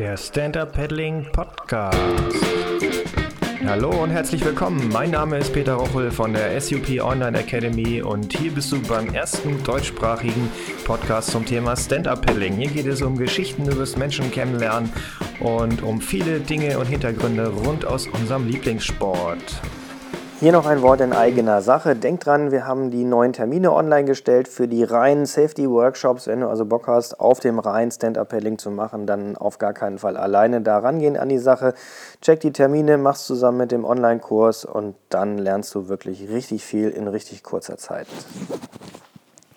Der Stand-Up Paddling Podcast. Hallo und herzlich willkommen. Mein Name ist Peter Rochel von der SUP Online Academy und hier bist du beim ersten deutschsprachigen Podcast zum Thema Stand-Up Paddling. Hier geht es um Geschichten über das Menschen kennenlernen und um viele Dinge und Hintergründe rund aus unserem Lieblingssport. Hier noch ein Wort in eigener Sache. Denk dran, wir haben die neuen Termine online gestellt für die reinen Safety-Workshops. Wenn du also Bock hast, auf dem reinen Stand-Up-Paddling zu machen, dann auf gar keinen Fall alleine da rangehen an die Sache. Check die Termine, mach's zusammen mit dem Online-Kurs und dann lernst du wirklich richtig viel in richtig kurzer Zeit.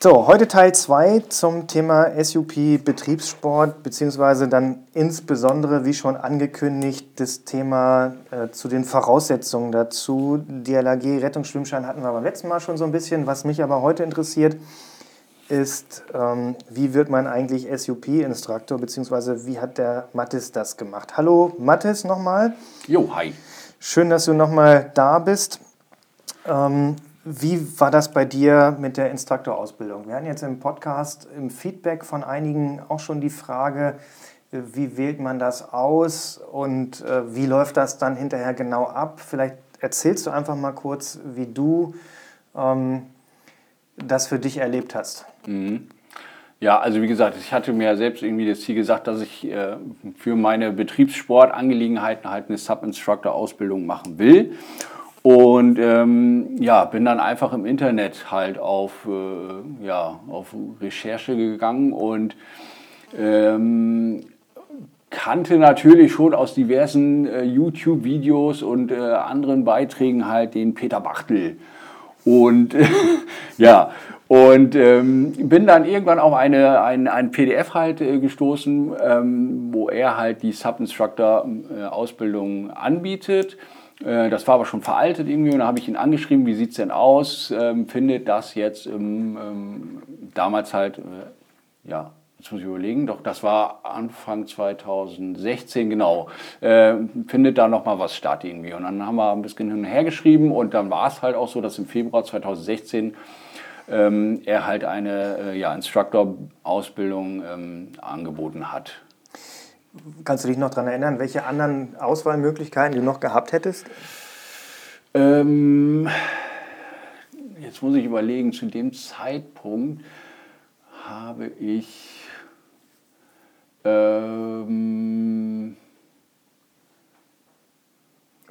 So, heute Teil 2 zum Thema SUP Betriebssport, beziehungsweise dann insbesondere, wie schon angekündigt, das Thema äh, zu den Voraussetzungen dazu. DLAG Rettungsschwimmschein hatten wir beim letzten Mal schon so ein bisschen. Was mich aber heute interessiert, ist, ähm, wie wird man eigentlich SUP-Instruktor, beziehungsweise wie hat der Mathis das gemacht? Hallo Mathis nochmal. Jo, hi. Schön, dass du nochmal da bist. Ähm, wie war das bei dir mit der Instruktorausbildung? Wir hatten jetzt im Podcast im Feedback von einigen auch schon die Frage, äh, wie wählt man das aus und äh, wie läuft das dann hinterher genau ab? Vielleicht erzählst du einfach mal kurz, wie du ähm, das für dich erlebt hast. Mhm. Ja, also wie gesagt, ich hatte mir selbst irgendwie das Ziel gesagt, dass ich äh, für meine Betriebssportangelegenheiten halt eine Sub-Instructor-Ausbildung machen will. Und ähm, ja, bin dann einfach im Internet halt auf, äh, ja, auf Recherche gegangen und ähm, kannte natürlich schon aus diversen äh, YouTube-Videos und äh, anderen Beiträgen halt den Peter Bachtel. Und ja, und ähm, bin dann irgendwann auf eine, ein, ein PDF halt äh, gestoßen, ähm, wo er halt die Sub-Instructor-Ausbildung äh, anbietet. Äh, das war aber schon veraltet irgendwie und da habe ich ihn angeschrieben, wie sieht es denn aus? Ähm, findet das jetzt im, ähm, damals halt, äh, ja, jetzt muss ich überlegen, doch das war Anfang 2016, genau, äh, findet da nochmal was statt irgendwie. Und dann haben wir ein bisschen hin und her geschrieben und dann war es halt auch so, dass im Februar 2016 ähm, er halt eine äh, ja, Instructor-Ausbildung ähm, angeboten hat. Kannst du dich noch daran erinnern, welche anderen Auswahlmöglichkeiten du noch gehabt hättest? Ähm, jetzt muss ich überlegen, zu dem Zeitpunkt habe ich ähm,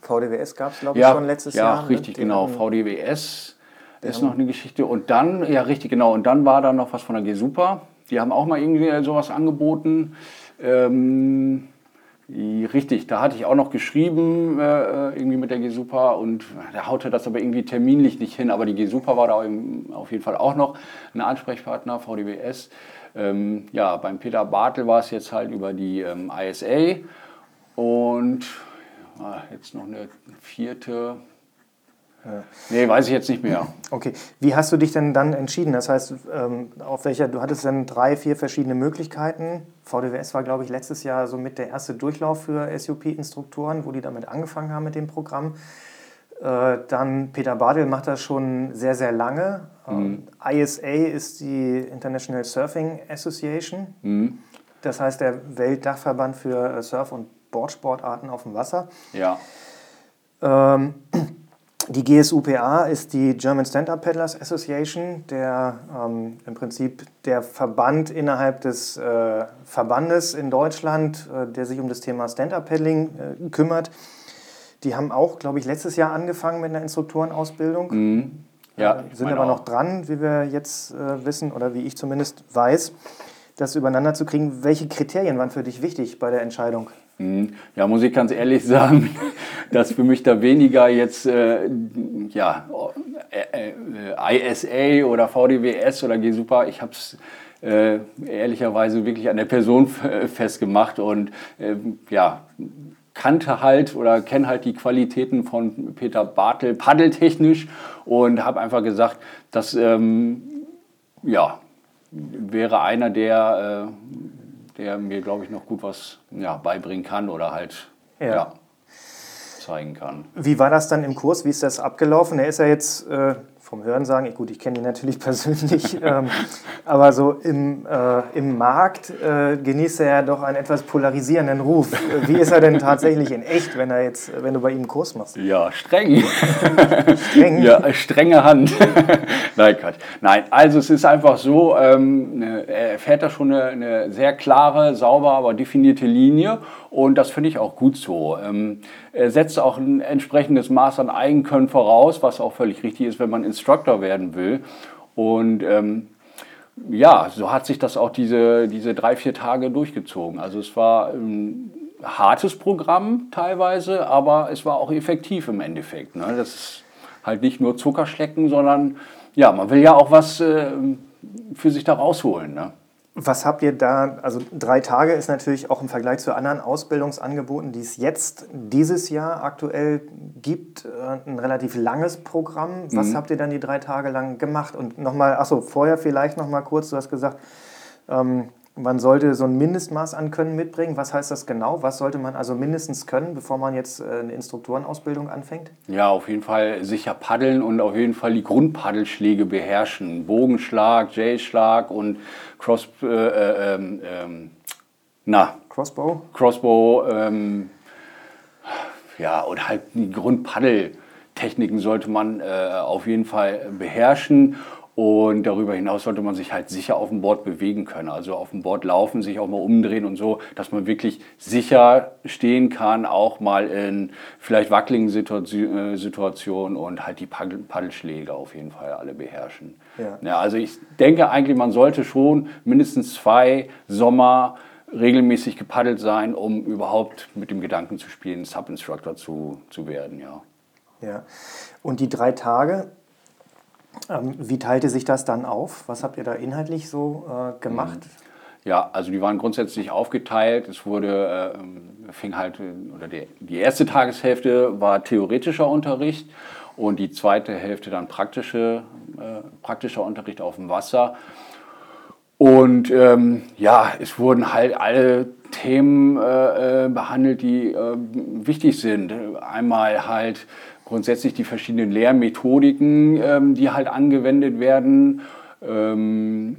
VDWS gab es, glaube ich, ja, schon letztes ja, Jahr. Ja, ne? richtig, genau. VDWS ist noch eine Geschichte. Und dann, ja, richtig, genau. Und dann war da noch was von der G-Super. Die haben auch mal irgendwie sowas angeboten. Ähm, richtig, da hatte ich auch noch geschrieben, äh, irgendwie mit der G-Super und der haute das aber irgendwie terminlich nicht hin. Aber die G-Super war da auf jeden Fall auch noch ein Ansprechpartner, VDBS. Ähm, ja, beim Peter Bartel war es jetzt halt über die ähm, ISA und äh, jetzt noch eine vierte. Nee, weiß ich jetzt nicht mehr. Okay. Wie hast du dich denn dann entschieden? Das heißt, ähm, auf welcher, du hattest dann drei, vier verschiedene Möglichkeiten. VDWS war, glaube ich, letztes Jahr so mit der erste Durchlauf für SUP-Instruktoren, wo die damit angefangen haben mit dem Programm. Äh, dann Peter Badel macht das schon sehr, sehr lange. Mhm. ISA ist die International Surfing Association. Mhm. Das heißt der Weltdachverband für Surf- und Boardsportarten auf dem Wasser. Ja. Ähm, die GSUPA ist die German Stand-Up Paddlers Association, der ähm, im Prinzip der Verband innerhalb des äh, Verbandes in Deutschland, äh, der sich um das Thema Stand-Up Paddling äh, kümmert. Die haben auch, glaube ich, letztes Jahr angefangen mit einer Instruktorenausbildung. Mhm. Ja, äh, sind aber auch. noch dran, wie wir jetzt äh, wissen oder wie ich zumindest weiß, das übereinander zu kriegen. Welche Kriterien waren für dich wichtig bei der Entscheidung? Mhm. Ja, muss ich ganz ehrlich sagen, dass für mich da weniger jetzt äh, ja, äh, äh, ISA oder VDWS oder G-Super, ich habe es äh, ehrlicherweise wirklich an der Person festgemacht und äh, ja, kannte halt oder kenne halt die Qualitäten von Peter Bartel paddeltechnisch und habe einfach gesagt, dass ähm, ja, wäre einer der äh, der mir, glaube ich, noch gut was ja, beibringen kann oder halt ja. ja. zeigen kann. Wie war das dann im Kurs? Wie ist das abgelaufen? Er ist ja jetzt äh, vom Hören sagen, gut, ich kenne ihn natürlich persönlich, ähm, aber so im, äh, im Markt äh, genießt er ja doch einen etwas polarisierenden Ruf. Wie ist er denn tatsächlich in echt, wenn er jetzt, wenn du bei ihm einen Kurs machst? Ja, streng. streng? Ja, strenge Hand. Nein, Quatsch. Nein, also es ist einfach so, ähm, ne, er fährt da schon eine, eine sehr klare, sauber, aber definierte Linie und das finde ich auch gut so. Ähm, setzt auch ein entsprechendes Maß an Eigenkönnen voraus, was auch völlig richtig ist, wenn man Instructor werden will. Und ähm, ja, so hat sich das auch diese, diese drei, vier Tage durchgezogen. Also es war ein hartes Programm teilweise, aber es war auch effektiv im Endeffekt. Ne? Das ist halt nicht nur Zuckerschlecken, sondern ja, man will ja auch was äh, für sich da rausholen. Ne? Was habt ihr da, also drei Tage ist natürlich auch im Vergleich zu anderen Ausbildungsangeboten, die es jetzt dieses Jahr aktuell gibt, äh, ein relativ langes Programm. Was mhm. habt ihr dann die drei Tage lang gemacht? Und nochmal, achso, vorher vielleicht nochmal kurz, du hast gesagt, ähm, man sollte so ein Mindestmaß an Können mitbringen. Was heißt das genau? Was sollte man also mindestens können, bevor man jetzt äh, eine Instruktorenausbildung anfängt? Ja, auf jeden Fall sicher paddeln und auf jeden Fall die Grundpaddelschläge beherrschen. Bogenschlag, J-Schlag und Cross, äh, äh, ähm, na, Crossbow. Crossbow, ähm, ja, und halt die Grundpaddeltechniken sollte man äh, auf jeden Fall beherrschen und darüber hinaus sollte man sich halt sicher auf dem Board bewegen können. Also auf dem Board laufen, sich auch mal umdrehen und so, dass man wirklich sicher stehen kann, auch mal in vielleicht wackeligen äh, Situationen und halt die Paddelschläge auf jeden Fall alle beherrschen. Ja. Ja, also ich denke eigentlich, man sollte schon mindestens zwei Sommer regelmäßig gepaddelt sein, um überhaupt mit dem Gedanken zu spielen, Sub-Instructor zu, zu werden. Ja. ja. Und die drei Tage, wie teilte sich das dann auf? Was habt ihr da inhaltlich so äh, gemacht? Mhm. Ja, also die waren grundsätzlich aufgeteilt. Es wurde, äh, fing halt, oder die, die erste Tageshälfte war theoretischer Unterricht und die zweite Hälfte dann praktische, äh, praktischer Unterricht auf dem Wasser. Und ähm, ja, es wurden halt alle Themen äh, äh behandelt, die äh, wichtig sind. Einmal halt grundsätzlich die verschiedenen Lehrmethodiken, ähm, die halt angewendet werden. Ähm,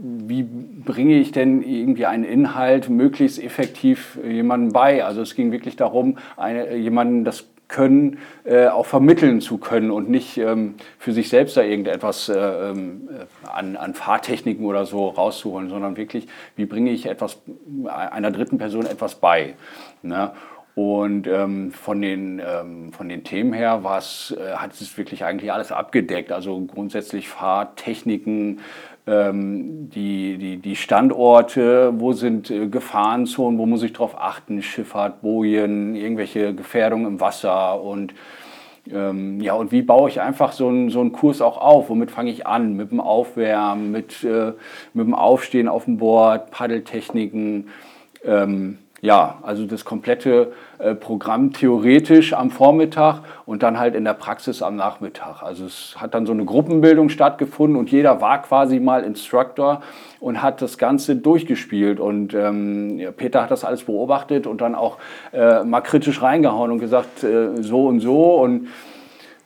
wie bringe ich denn irgendwie einen Inhalt möglichst effektiv jemandem bei? Also es ging wirklich darum, eine, jemanden das Können äh, auch vermitteln zu können und nicht ähm, für sich selbst da irgendetwas äh, ähm, an, an Fahrtechniken oder so rauszuholen, sondern wirklich, wie bringe ich etwas einer dritten Person etwas bei? Ne? Und ähm, von, den, ähm, von den Themen her äh, hat es wirklich eigentlich alles abgedeckt. Also grundsätzlich Fahrtechniken, ähm, die, die, die Standorte, wo sind äh, Gefahrenzonen, wo muss ich darauf achten, Schifffahrt, Bojen, irgendwelche Gefährdungen im Wasser und ähm, ja, und wie baue ich einfach so einen, so einen Kurs auch auf? Womit fange ich an? Mit dem Aufwärmen, mit, äh, mit dem Aufstehen auf dem Board, Paddeltechniken. Ähm, ja, also das komplette äh, Programm theoretisch am Vormittag und dann halt in der Praxis am Nachmittag. Also es hat dann so eine Gruppenbildung stattgefunden und jeder war quasi mal Instructor und hat das Ganze durchgespielt. Und ähm, ja, Peter hat das alles beobachtet und dann auch äh, mal kritisch reingehauen und gesagt, äh, so und so und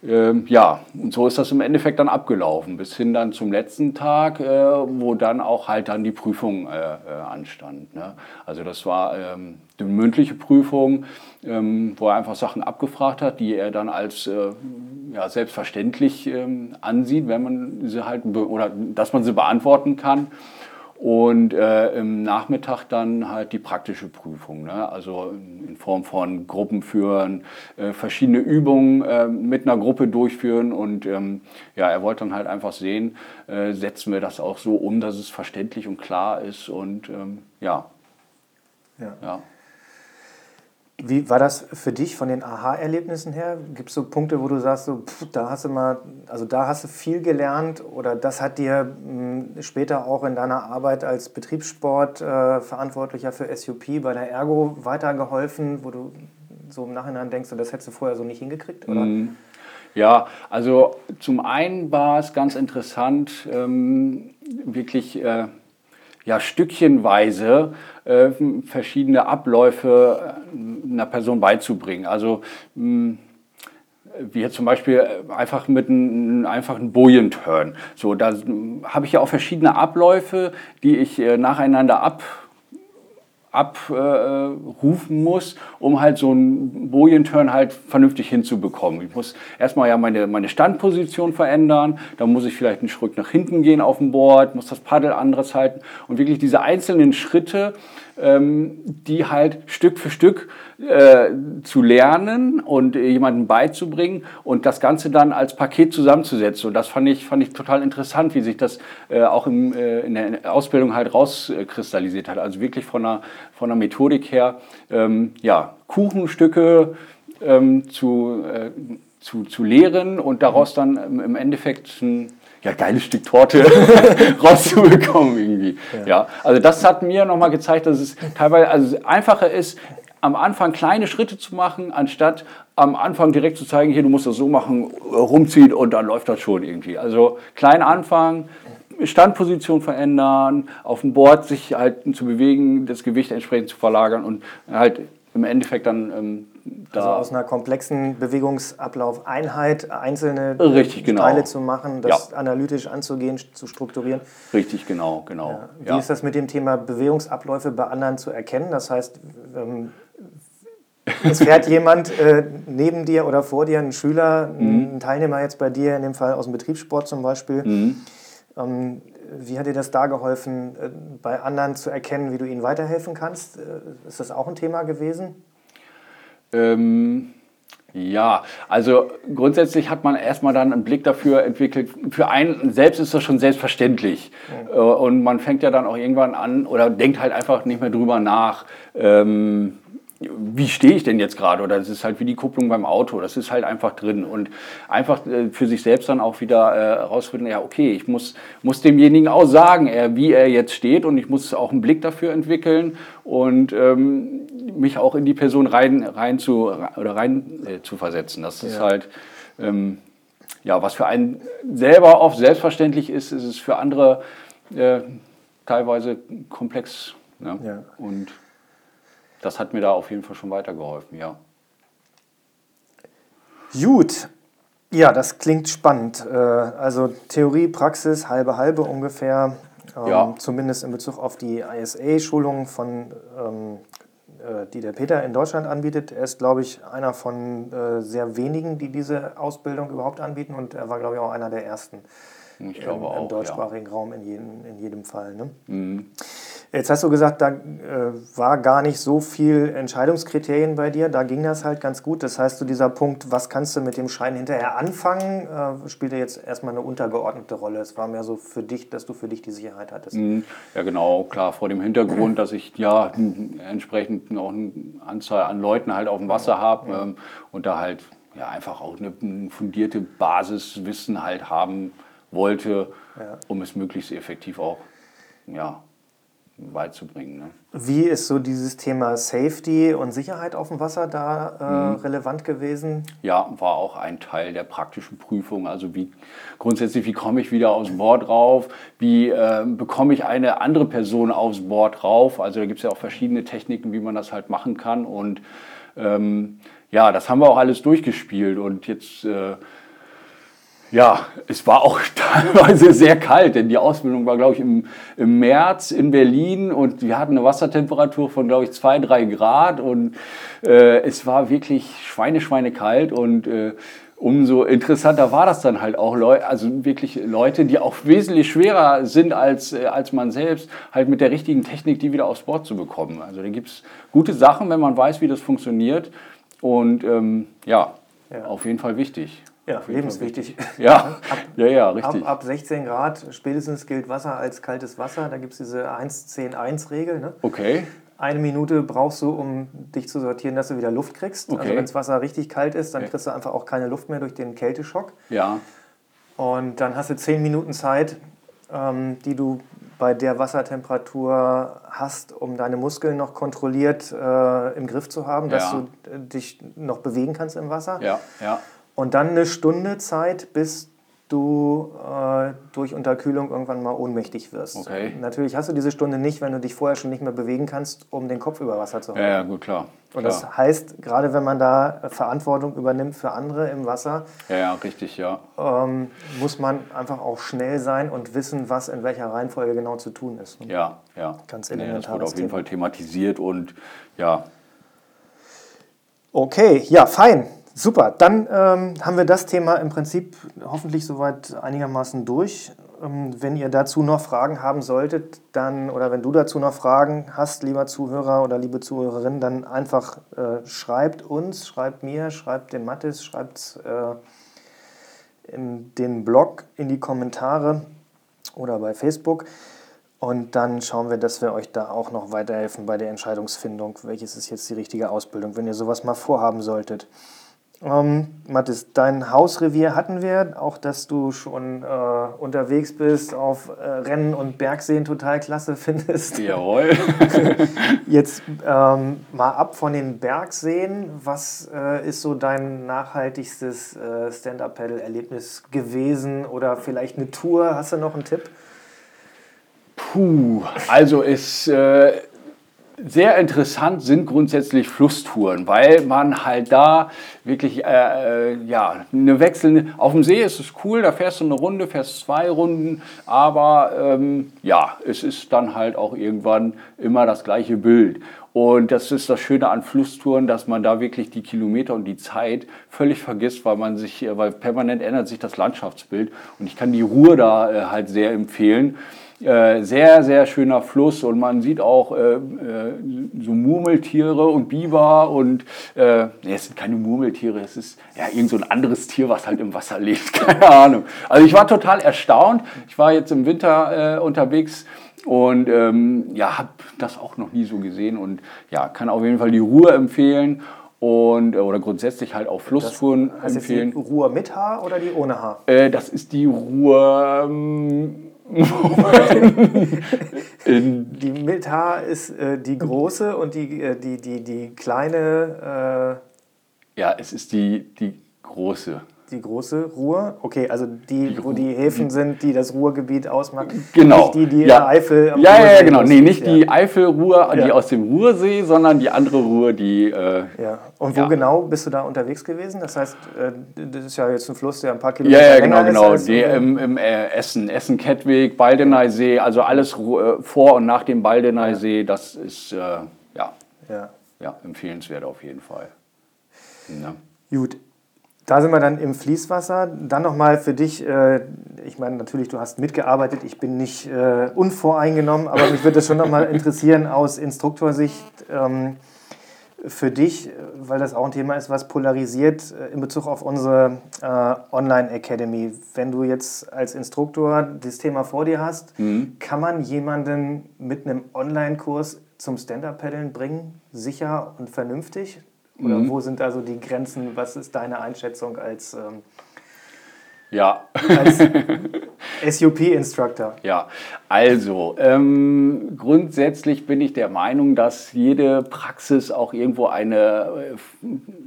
ähm, ja, und so ist das im Endeffekt dann abgelaufen, bis hin dann zum letzten Tag, äh, wo dann auch halt dann die Prüfung äh, äh, anstand. Ne? Also das war ähm, die mündliche Prüfung, ähm, wo er einfach Sachen abgefragt hat, die er dann als äh, ja, selbstverständlich ähm, ansieht, wenn man sie halt, oder dass man sie beantworten kann und äh, im Nachmittag dann halt die praktische Prüfung, ne? also in Form von Gruppen führen, äh, verschiedene Übungen äh, mit einer Gruppe durchführen und ähm, ja, er wollte dann halt einfach sehen, äh, setzen wir das auch so um, dass es verständlich und klar ist und ähm, ja. ja. ja. Wie war das für dich von den Aha-Erlebnissen her? Gibt es so Punkte, wo du sagst, so, pff, da hast du mal, also da hast du viel gelernt oder das hat dir mh, hm, später auch in deiner Arbeit als Betriebssportverantwortlicher äh, für SUP bei der Ergo weitergeholfen, wo du so im Nachhinein denkst, das hättest du vorher so nicht hingekriegt, oder? Mm. Ja, also zum einen war es ganz interessant, ähm, wirklich äh, ja, stückchenweise äh, verschiedene Abläufe äh, einer Person beizubringen. Also mh, wie jetzt zum Beispiel einfach mit einem einfachen Bojen-Turn. So, da habe ich ja auch verschiedene Abläufe, die ich nacheinander ab abrufen muss, um halt so einen Bojenturn halt vernünftig hinzubekommen. Ich muss erstmal ja meine, meine Standposition verändern, dann muss ich vielleicht einen Schritt nach hinten gehen auf dem Board, muss das Paddel anderes halten und wirklich diese einzelnen Schritte, die halt Stück für Stück äh, zu lernen und äh, jemandem beizubringen und das Ganze dann als Paket zusammenzusetzen. Und das fand ich, fand ich total interessant, wie sich das äh, auch im, äh, in der Ausbildung halt rauskristallisiert hat. Also wirklich von der, von der Methodik her, ähm, ja, Kuchenstücke ähm, zu, äh, zu, zu lehren und daraus dann im Endeffekt ein ja, geiles Stück Torte rauszubekommen irgendwie. Ja. ja. also das hat mir nochmal gezeigt, dass es teilweise also einfacher ist, am Anfang kleine Schritte zu machen, anstatt am Anfang direkt zu zeigen, hier, du musst das so machen, rumziehen und dann läuft das schon irgendwie. Also klein anfangen, Standposition verändern, auf dem Board sich halt zu bewegen, das Gewicht entsprechend zu verlagern und halt im Endeffekt dann ähm, also aus einer komplexen Bewegungsablaufeinheit einzelne Richtig, genau. Teile zu machen, das ja. analytisch anzugehen, zu strukturieren. Richtig, genau, genau. Ja. Wie ja. ist das mit dem Thema Bewegungsabläufe bei anderen zu erkennen? Das heißt, ähm, es fährt jemand äh, neben dir oder vor dir, ein Schüler, mhm. ein Teilnehmer jetzt bei dir, in dem Fall aus dem Betriebssport zum Beispiel. Mhm. Ähm, wie hat dir das da geholfen, äh, bei anderen zu erkennen, wie du ihnen weiterhelfen kannst? Äh, ist das auch ein Thema gewesen? Ähm, ja, also grundsätzlich hat man erstmal dann einen Blick dafür entwickelt. Für einen selbst ist das schon selbstverständlich. Äh, und man fängt ja dann auch irgendwann an oder denkt halt einfach nicht mehr drüber nach. Ähm, wie stehe ich denn jetzt gerade? Oder das ist halt wie die Kupplung beim Auto, das ist halt einfach drin. Und einfach äh, für sich selbst dann auch wieder herausfinden, äh, ja, okay, ich muss, muss demjenigen auch sagen, er, wie er jetzt steht und ich muss auch einen Blick dafür entwickeln und ähm, mich auch in die Person rein, rein zu, oder rein äh, zu versetzen. Das ist ja. halt, ähm, ja, was für einen selber oft selbstverständlich ist, ist es für andere äh, teilweise komplex. Ne? Ja. Und das hat mir da auf jeden Fall schon weitergeholfen, ja. Gut. Ja, das klingt spannend. Äh, also Theorie, Praxis, halbe, halbe ungefähr. Ähm, ja. Zumindest in Bezug auf die ISA-Schulung von ähm, äh, die der Peter in Deutschland anbietet. Er ist, glaube ich, einer von äh, sehr wenigen, die diese Ausbildung überhaupt anbieten und er war, glaube ich, auch einer der ersten ich glaube im, im auch, deutschsprachigen ja. Raum in jedem, in jedem Fall. Ne? Mhm. Jetzt hast du gesagt, da äh, war gar nicht so viel Entscheidungskriterien bei dir, da ging das halt ganz gut. Das heißt, so dieser Punkt, was kannst du mit dem Schein hinterher anfangen, äh, spielte jetzt erstmal eine untergeordnete Rolle. Es war mehr so für dich, dass du für dich die Sicherheit hattest. Mhm. Ja, genau, klar, vor dem Hintergrund, dass ich ja entsprechend auch eine Anzahl an Leuten halt auf dem Wasser habe ähm, und da halt ja einfach auch eine, eine fundierte Basiswissen halt haben wollte, ja. um es möglichst effektiv auch ja, beizubringen. Ne? Wie ist so dieses Thema Safety und Sicherheit auf dem Wasser da äh, mhm. relevant gewesen? Ja, war auch ein Teil der praktischen Prüfung. Also wie grundsätzlich, wie komme ich wieder aufs Board rauf? Wie äh, bekomme ich eine andere Person aufs Board rauf? Also da gibt es ja auch verschiedene Techniken, wie man das halt machen kann. Und ähm, ja, das haben wir auch alles durchgespielt. Und jetzt äh, ja, es war auch teilweise sehr kalt, denn die Ausbildung war, glaube ich, im, im März in Berlin und wir hatten eine Wassertemperatur von, glaube ich, zwei, drei Grad und äh, es war wirklich schweine, schweine kalt und äh, umso interessanter war das dann halt auch, Leute, also wirklich Leute, die auch wesentlich schwerer sind als, äh, als man selbst, halt mit der richtigen Technik die wieder aufs Board zu bekommen. Also da gibt es gute Sachen, wenn man weiß, wie das funktioniert und ähm, ja, ja, auf jeden Fall wichtig. Ja, lebenswichtig. Ja, ab, ja, ja, richtig. Ab, ab 16 Grad spätestens gilt Wasser als kaltes Wasser. Da gibt es diese 1-10-1-Regel. Ne? Okay. Eine Minute brauchst du, um dich zu sortieren, dass du wieder Luft kriegst. Also okay. Also wenn das Wasser richtig kalt ist, dann okay. kriegst du einfach auch keine Luft mehr durch den Kälteschock. Ja. Und dann hast du 10 Minuten Zeit, ähm, die du bei der Wassertemperatur hast, um deine Muskeln noch kontrolliert äh, im Griff zu haben, dass ja. du dich noch bewegen kannst im Wasser. Ja, ja. Und dann eine Stunde Zeit, bis du äh, durch Unterkühlung irgendwann mal ohnmächtig wirst. Okay. Natürlich hast du diese Stunde nicht, wenn du dich vorher schon nicht mehr bewegen kannst, um den Kopf über Wasser zu halten. Ja, ja, gut, klar. Und klar. das heißt, gerade wenn man da Verantwortung übernimmt für andere im Wasser, ja, ja, richtig, ja. ähm, muss man einfach auch schnell sein und wissen, was in welcher Reihenfolge genau zu tun ist. Ja, ja. Ganz nee, Das wurde auf jeden Thema. Fall thematisiert und ja, Okay, ja, fein. Super. Dann ähm, haben wir das Thema im Prinzip hoffentlich soweit einigermaßen durch. Ähm, wenn ihr dazu noch Fragen haben solltet, dann oder wenn du dazu noch Fragen hast, lieber Zuhörer oder liebe Zuhörerin, dann einfach äh, schreibt uns, schreibt mir, schreibt dem Mathis, schreibt äh, in den Blog in die Kommentare oder bei Facebook. Und dann schauen wir, dass wir euch da auch noch weiterhelfen bei der Entscheidungsfindung, welches ist jetzt die richtige Ausbildung, wenn ihr sowas mal vorhaben solltet. Ähm, Mathis, dein Hausrevier hatten wir, auch dass du schon äh, unterwegs bist, auf äh, Rennen und Bergseen total klasse findest. jawohl. Jetzt ähm, mal ab von den Bergseen. Was äh, ist so dein nachhaltigstes äh, Stand-Up-Paddle-Erlebnis gewesen oder vielleicht eine Tour? Hast du noch einen Tipp? Puh, also ist äh, sehr interessant sind grundsätzlich Flusstouren, weil man halt da wirklich äh, äh, ja eine wechselnde. Auf dem See ist es cool, da fährst du eine Runde, fährst zwei Runden, aber ähm, ja, es ist dann halt auch irgendwann immer das gleiche Bild. Und das ist das Schöne an Flusstouren, dass man da wirklich die Kilometer und die Zeit völlig vergisst, weil man sich, äh, weil permanent ändert sich das Landschaftsbild. Und ich kann die Ruhe da äh, halt sehr empfehlen. Äh, sehr, sehr schöner Fluss und man sieht auch äh, äh, so Murmeltiere und Biber und äh, nee, es sind keine Murmeltiere, es ist ja irgend so ein anderes Tier, was halt im Wasser lebt, keine Ahnung. Also ich war total erstaunt. Ich war jetzt im Winter äh, unterwegs und ähm, ja, habe das auch noch nie so gesehen und ja, kann auf jeden Fall die Ruhe empfehlen und äh, oder grundsätzlich halt auch Flusstouren Heißt jetzt empfehlen. die Ruhr mit Haar oder die ohne Haar? Äh, das ist die Ruhe. Ähm, Die mit Haar ist äh, die große und die, äh, die, die, die kleine, ja, es ist die, die große. Die große Ruhr. Okay, also die, wo die Häfen sind, die das Ruhrgebiet ausmachen. Genau. Nicht die, die ja. Eifel am Ja, ja, ja, genau. Nee, nicht ja. die Eifelruhr, die Ja. aus dem Ruhrsee, sondern die andere Ruhr, die. Äh, Ja. Und wo Ja. genau bist du da unterwegs gewesen? Das heißt, äh, das ist ja jetzt ein Fluss, der ein paar ja, Kilometer ja, länger genau, genau. ist. als- Die, im im äh, Essen, Essen-Kettwig, Baldeneysee, also alles äh, vor und nach dem Baldeneysee, das ist äh, ja, ja. ja, empfehlenswert auf jeden Fall. Ja. Gut, da sind wir dann im Fließwasser. Dann nochmal für dich, äh, ich meine natürlich, du hast mitgearbeitet, ich bin nicht äh, unvoreingenommen, aber mich würde es schon nochmal interessieren aus Instruktorsicht ähm, für dich, weil das auch ein Thema ist, was polarisiert äh, in Bezug auf unsere äh, Online-Academy. Wenn du jetzt als Instruktor das Thema vor dir hast, kann man jemanden mit einem Online-Kurs zum Stand-Up-Paddeln bringen, sicher und vernünftig? Oder wo sind also die Grenzen? Was ist deine Einschätzung als, ähm, ja. als SUP-Instructor? Ja, also ähm, grundsätzlich bin ich der Meinung, dass jede Praxis auch irgendwo eine äh,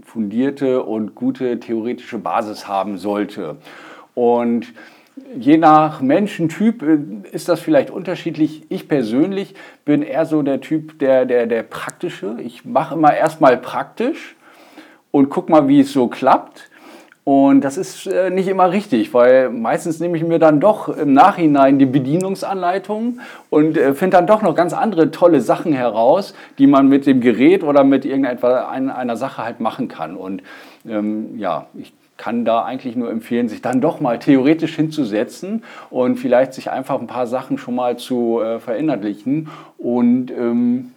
fundierte und gute theoretische Basis haben sollte. Und je nach Menschentyp äh, ist das vielleicht unterschiedlich. Ich persönlich bin eher so der Typ, der, der, der praktische. Ich mache immer erstmal praktisch und guck mal, wie es so klappt. Und das ist äh, nicht immer richtig, weil meistens nehme ich mir dann doch im Nachhinein die Bedienungsanleitung und äh, finde dann doch noch ganz andere tolle Sachen heraus, die man mit dem Gerät oder mit irgendetwas ein, einer Sache halt machen kann. Und ähm, ja, ich kann da eigentlich nur empfehlen, sich dann doch mal theoretisch hinzusetzen und vielleicht sich einfach ein paar Sachen schon mal zu äh, verinnerlichen und ähm,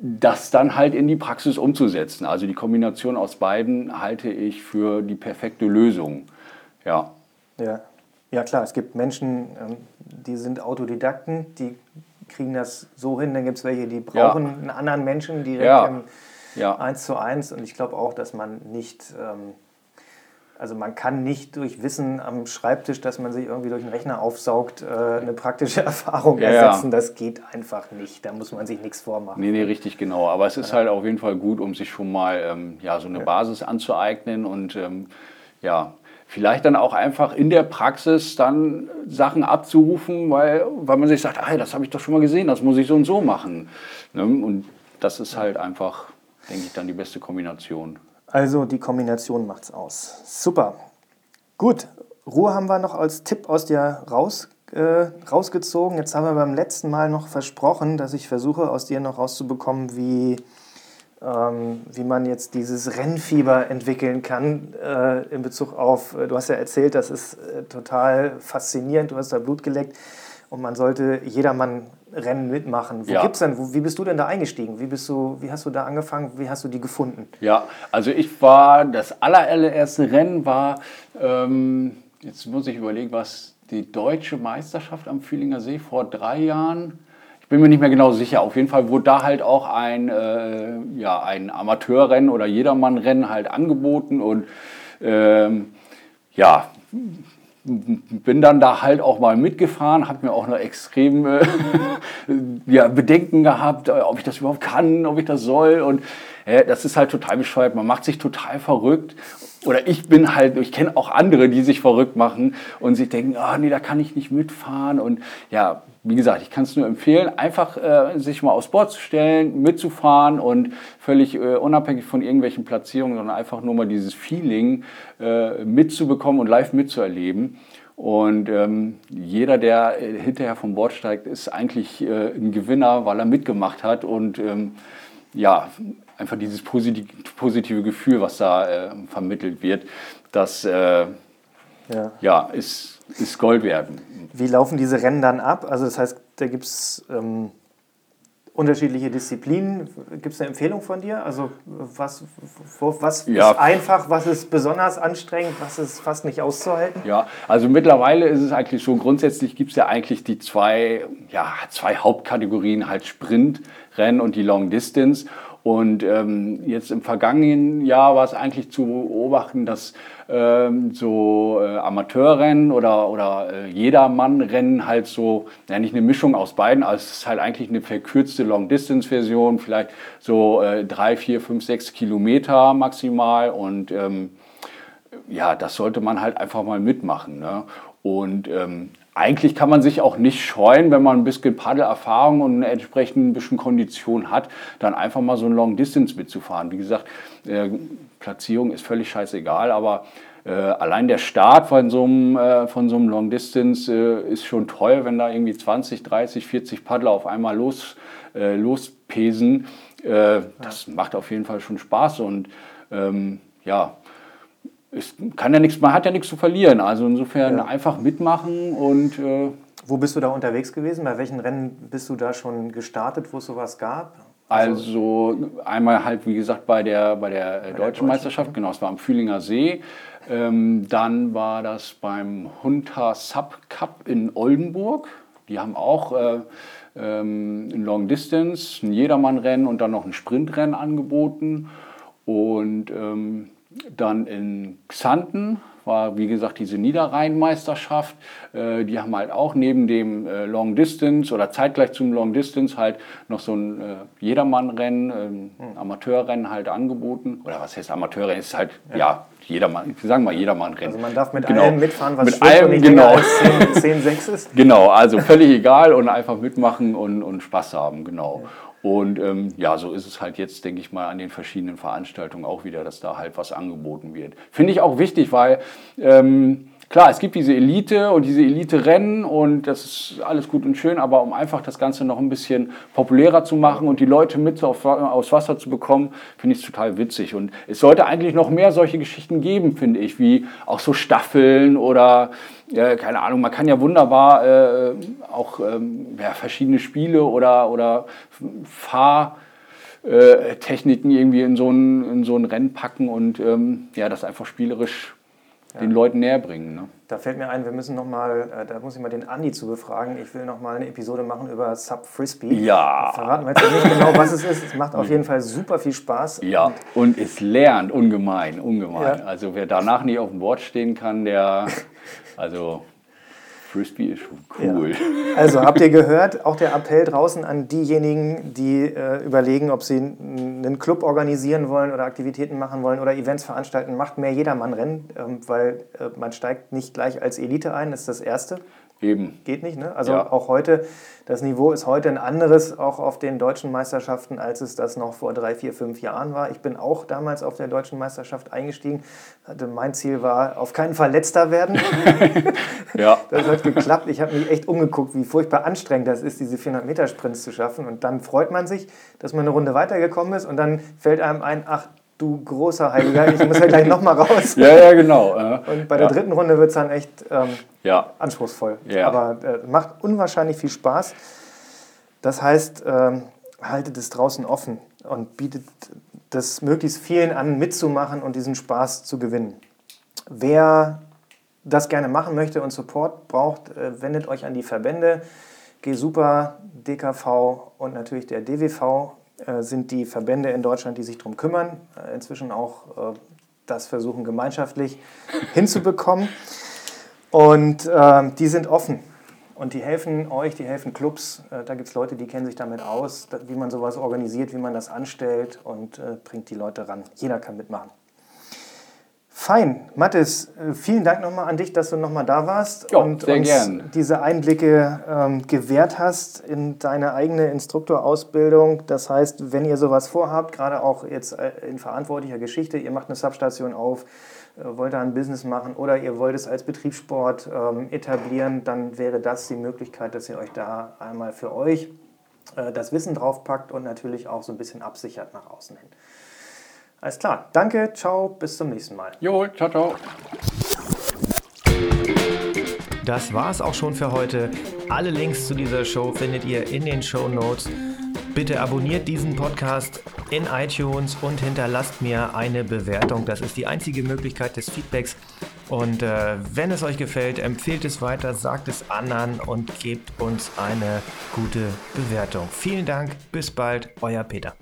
das dann halt in die Praxis umzusetzen. Also die Kombination aus beiden halte ich für die perfekte Lösung. Ja, Ja. ja, klar, es gibt Menschen, ähm, die sind Autodidakten, die kriegen das so hin. Dann gibt es welche, die brauchen einen anderen Menschen direkt Ja. im ja, eins zu eins. Und ich glaube auch, dass man nicht, ähm, also man kann nicht durch Wissen am Schreibtisch, dass man sich irgendwie durch den Rechner aufsaugt, äh, eine praktische Erfahrung Ja, ersetzen. Das geht einfach nicht. Da muss man sich nichts vormachen. nee, nee, richtig genau. Aber es ist halt auf jeden Fall gut, um sich schon mal ähm, ja, so eine Basis anzueignen und ähm, ja, vielleicht dann auch einfach in der Praxis dann Sachen abzurufen, weil, weil man sich sagt, hey, das habe ich doch schon mal gesehen, das muss ich so und so machen. Ne? Und das ist halt einfach, denke ich, dann die beste Kombination. Also die Kombination macht's aus. Super. Gut, Ruhe haben wir noch als Tipp aus dir raus, äh, rausgezogen. Jetzt haben wir beim letzten Mal noch versprochen, dass ich versuche, aus dir noch rauszubekommen, wie ähm, wie man jetzt dieses Rennfieber entwickeln kann äh, in Bezug auf, äh, du hast ja erzählt, das ist äh, total faszinierend, du hast da Blut geleckt und man sollte jedermann Rennen mitmachen. Wo ja. gibt's denn, wo, wie bist du denn da eingestiegen? Wie, bist du, wie hast du da angefangen? Wie hast du die gefunden? Ja, also ich war, das allererste Rennen war, ähm, jetzt muss ich überlegen, was die deutsche Meisterschaft am Fühlinger See vor drei Jahren bin mir nicht mehr genau sicher. Auf jeden Fall wurde da halt auch ein, äh, ja, ein Amateurrennen oder Jedermannrennen halt angeboten und ähm, ja, bin dann da halt auch mal mitgefahren, habe mir auch noch extrem äh, ja, Bedenken gehabt, äh, ob ich das überhaupt kann, ob ich das soll. Und das ist halt total bescheuert. Man macht sich total verrückt oder ich bin halt, ich kenne auch andere, die sich verrückt machen und sich denken, ah oh, nee, da kann ich nicht mitfahren und ja, wie gesagt, ich kann es nur empfehlen, einfach äh, sich mal aufs Board zu stellen, mitzufahren und völlig äh, unabhängig von irgendwelchen Platzierungen, sondern einfach nur mal dieses Feeling äh, mitzubekommen und live mitzuerleben. Und ähm, jeder, der äh, hinterher vom Bord steigt, ist eigentlich äh, ein Gewinner, weil er mitgemacht hat und ähm, ja, einfach dieses positive, Gefühl, was da äh, vermittelt wird, das ja. ja, ist, ist Gold wert. Wie laufen diese Rennen dann ab? Also das heißt, da gibt es ähm, unterschiedliche Disziplinen. Gibt es eine Empfehlung von dir? Also was, was ja. ist einfach, was ist besonders anstrengend, was ist fast nicht auszuhalten? Ja, also mittlerweile ist es eigentlich so, grundsätzlich gibt es ja eigentlich die zwei, ja, zwei Hauptkategorien, halt Sprintrennen und die Long Distance. Und ähm, jetzt im vergangenen Jahr war es eigentlich zu beobachten, dass ähm, so äh, Amateurrennen oder, oder äh, Jedermann-Rennen halt so, ja nicht eine Mischung aus beiden, also es ist halt eigentlich eine verkürzte Long-Distance-Version, vielleicht so äh, drei, vier, fünf, sechs Kilometer maximal und ähm, ja, das sollte man halt einfach mal mitmachen. Ne? Und ähm, eigentlich kann man sich auch nicht scheuen, wenn man ein bisschen Paddelerfahrung und entsprechend ein bisschen Kondition hat, dann einfach mal so ein Long Distance mitzufahren. Wie gesagt, äh, Platzierung ist völlig scheißegal, aber äh, allein der Start von so einem, äh, von so einem Long Distance äh, ist schon toll, wenn da irgendwie 20, 30, 40 Paddler auf einmal los, äh, lospesen. Äh, das macht auf jeden Fall schon Spaß und ähm, ja, es kann ja nichts, man hat ja nichts zu verlieren. Also insofern ja. einfach mitmachen und. Äh wo bist du da unterwegs gewesen? Bei welchen Rennen bist du da schon gestartet, wo es sowas gab? Also, also einmal halt, wie gesagt, bei der, bei der, bei deutschen der Meisterschaft, genau, es war am Fühlinger See. Ähm, dann war das beim Hunter Sub Cup in Oldenburg. Die haben auch äh, ähm, ein Long Distance, ein Jedermannrennen und dann noch ein Sprintrennen angeboten. Und ähm, dann in Xanten war, wie gesagt, diese Niederrhein-Meisterschaft. Äh, die haben halt auch neben dem äh, Long Distance oder zeitgleich zum Long Distance halt noch so ein äh, Jedermann-Rennen, ähm, Amateurrennen halt angeboten. Oder was heißt Amateurrennen? Ist halt, ja, ja Jedermann, wir sagen mal Jedermann-Rennen. Also man darf mit genau. allem mitfahren, was mit allem, nicht genau. als 10, 10, 6 ist. Genau, also völlig egal und einfach mitmachen und, und Spaß haben, genau. Ja. Und ähm, ja, so ist es halt jetzt, denke ich mal, an den verschiedenen Veranstaltungen auch wieder, dass da halt was angeboten wird. Finde ich auch wichtig, weil ähm, klar, es gibt diese Elite und diese Elite-Rennen und das ist alles gut und schön, aber um einfach das Ganze noch ein bisschen populärer zu machen und die Leute mit auf, aufs Wasser zu bekommen, finde ich es total witzig. Und es sollte eigentlich noch mehr solche Geschichten geben, finde ich, wie auch so Staffeln oder äh, keine Ahnung, man kann ja wunderbar äh, auch ähm, ja, verschiedene Spiele oder, oder Fahrtechniken irgendwie in so, ein, in so ein Rennen packen und ähm, ja, das einfach spielerisch ja. den Leuten näher bringen. Ne? Da fällt mir ein, wir müssen noch mal, äh, da muss ich mal den Andi zu befragen. Ich will noch mal eine Episode machen über Sub Frisbee. Ja. Verraten wir jetzt nicht genau, was es ist. Es macht auf jeden Fall super viel Spaß. Ja, und, und es lernt ungemein, ungemein. Ja. Also wer danach nicht auf dem Board stehen kann, der, also Frisbee ist schon cool. Ja. Also habt ihr gehört, auch der Appell draußen an diejenigen, die äh, überlegen, ob sie einen Club organisieren wollen oder Aktivitäten machen wollen oder Events veranstalten, macht mehr Jedermann-Rennen, ähm, weil äh, man steigt nicht gleich als Elite ein, das ist das Erste. Eben. Geht nicht, ne? Also ja. auch heute, das Niveau ist heute ein anderes, auch auf den deutschen Meisterschaften, als es das noch vor drei, vier, fünf Jahren war. Ich bin auch damals auf der deutschen Meisterschaft eingestiegen. Hatte, mein Ziel war, auf keinen Fall letzter werden. ja. Das hat geklappt. Ich habe mich echt umgeguckt, wie furchtbar anstrengend das ist, diese 400-Meter-Sprints zu schaffen. Und dann freut man sich, dass man eine Runde weitergekommen ist und dann fällt einem ein, ach, du großer Heiliger, ich muss ja gleich nochmal raus. ja, ja, genau. Und bei der ja. dritten Runde wird es dann echt ähm, ja. anspruchsvoll. Ja. Aber äh, macht unwahrscheinlich viel Spaß. Das heißt, ähm, haltet es draußen offen und bietet das möglichst vielen an, mitzumachen und diesen Spaß zu gewinnen. Wer das gerne machen möchte und Support braucht, äh, wendet euch an die Verbände. G-Super, DKV und natürlich der DWV sind die Verbände in Deutschland, die sich darum kümmern, äh, inzwischen auch äh, das versuchen gemeinschaftlich hinzubekommen. Und äh, die sind offen und die helfen euch, die helfen Clubs. Äh, da gibt es Leute, die kennen sich damit aus, wie man sowas organisiert, wie man das anstellt und äh, bringt die Leute ran. Jeder kann mitmachen. Fein. Mathis, äh, vielen Dank nochmal an dich, dass du nochmal da warst jo, und uns gern. diese Einblicke ähm, gewährt hast in deine eigene Instruktorausbildung. Das heißt, wenn ihr sowas vorhabt, gerade auch jetzt äh, in verantwortlicher Geschichte, ihr macht eine Substation auf, äh, wollt da ein Business machen oder ihr wollt es als Betriebssport ähm, etablieren, dann wäre das die Möglichkeit, dass ihr euch da einmal für euch äh, das Wissen draufpackt und natürlich auch so ein bisschen absichert nach außen hin. Alles klar. Danke, ciao, bis zum nächsten Mal. Jo, ciao, ciao. Das war's auch schon für heute. Alle Links zu dieser Show findet ihr in den Show Notes. Bitte abonniert diesen Podcast in iTunes und hinterlasst mir eine Bewertung. Das ist die einzige Möglichkeit des Feedbacks. Und äh, wenn es euch gefällt, empfehlt es weiter, sagt es anderen und gebt uns eine gute Bewertung. Vielen Dank, bis bald, euer Peter.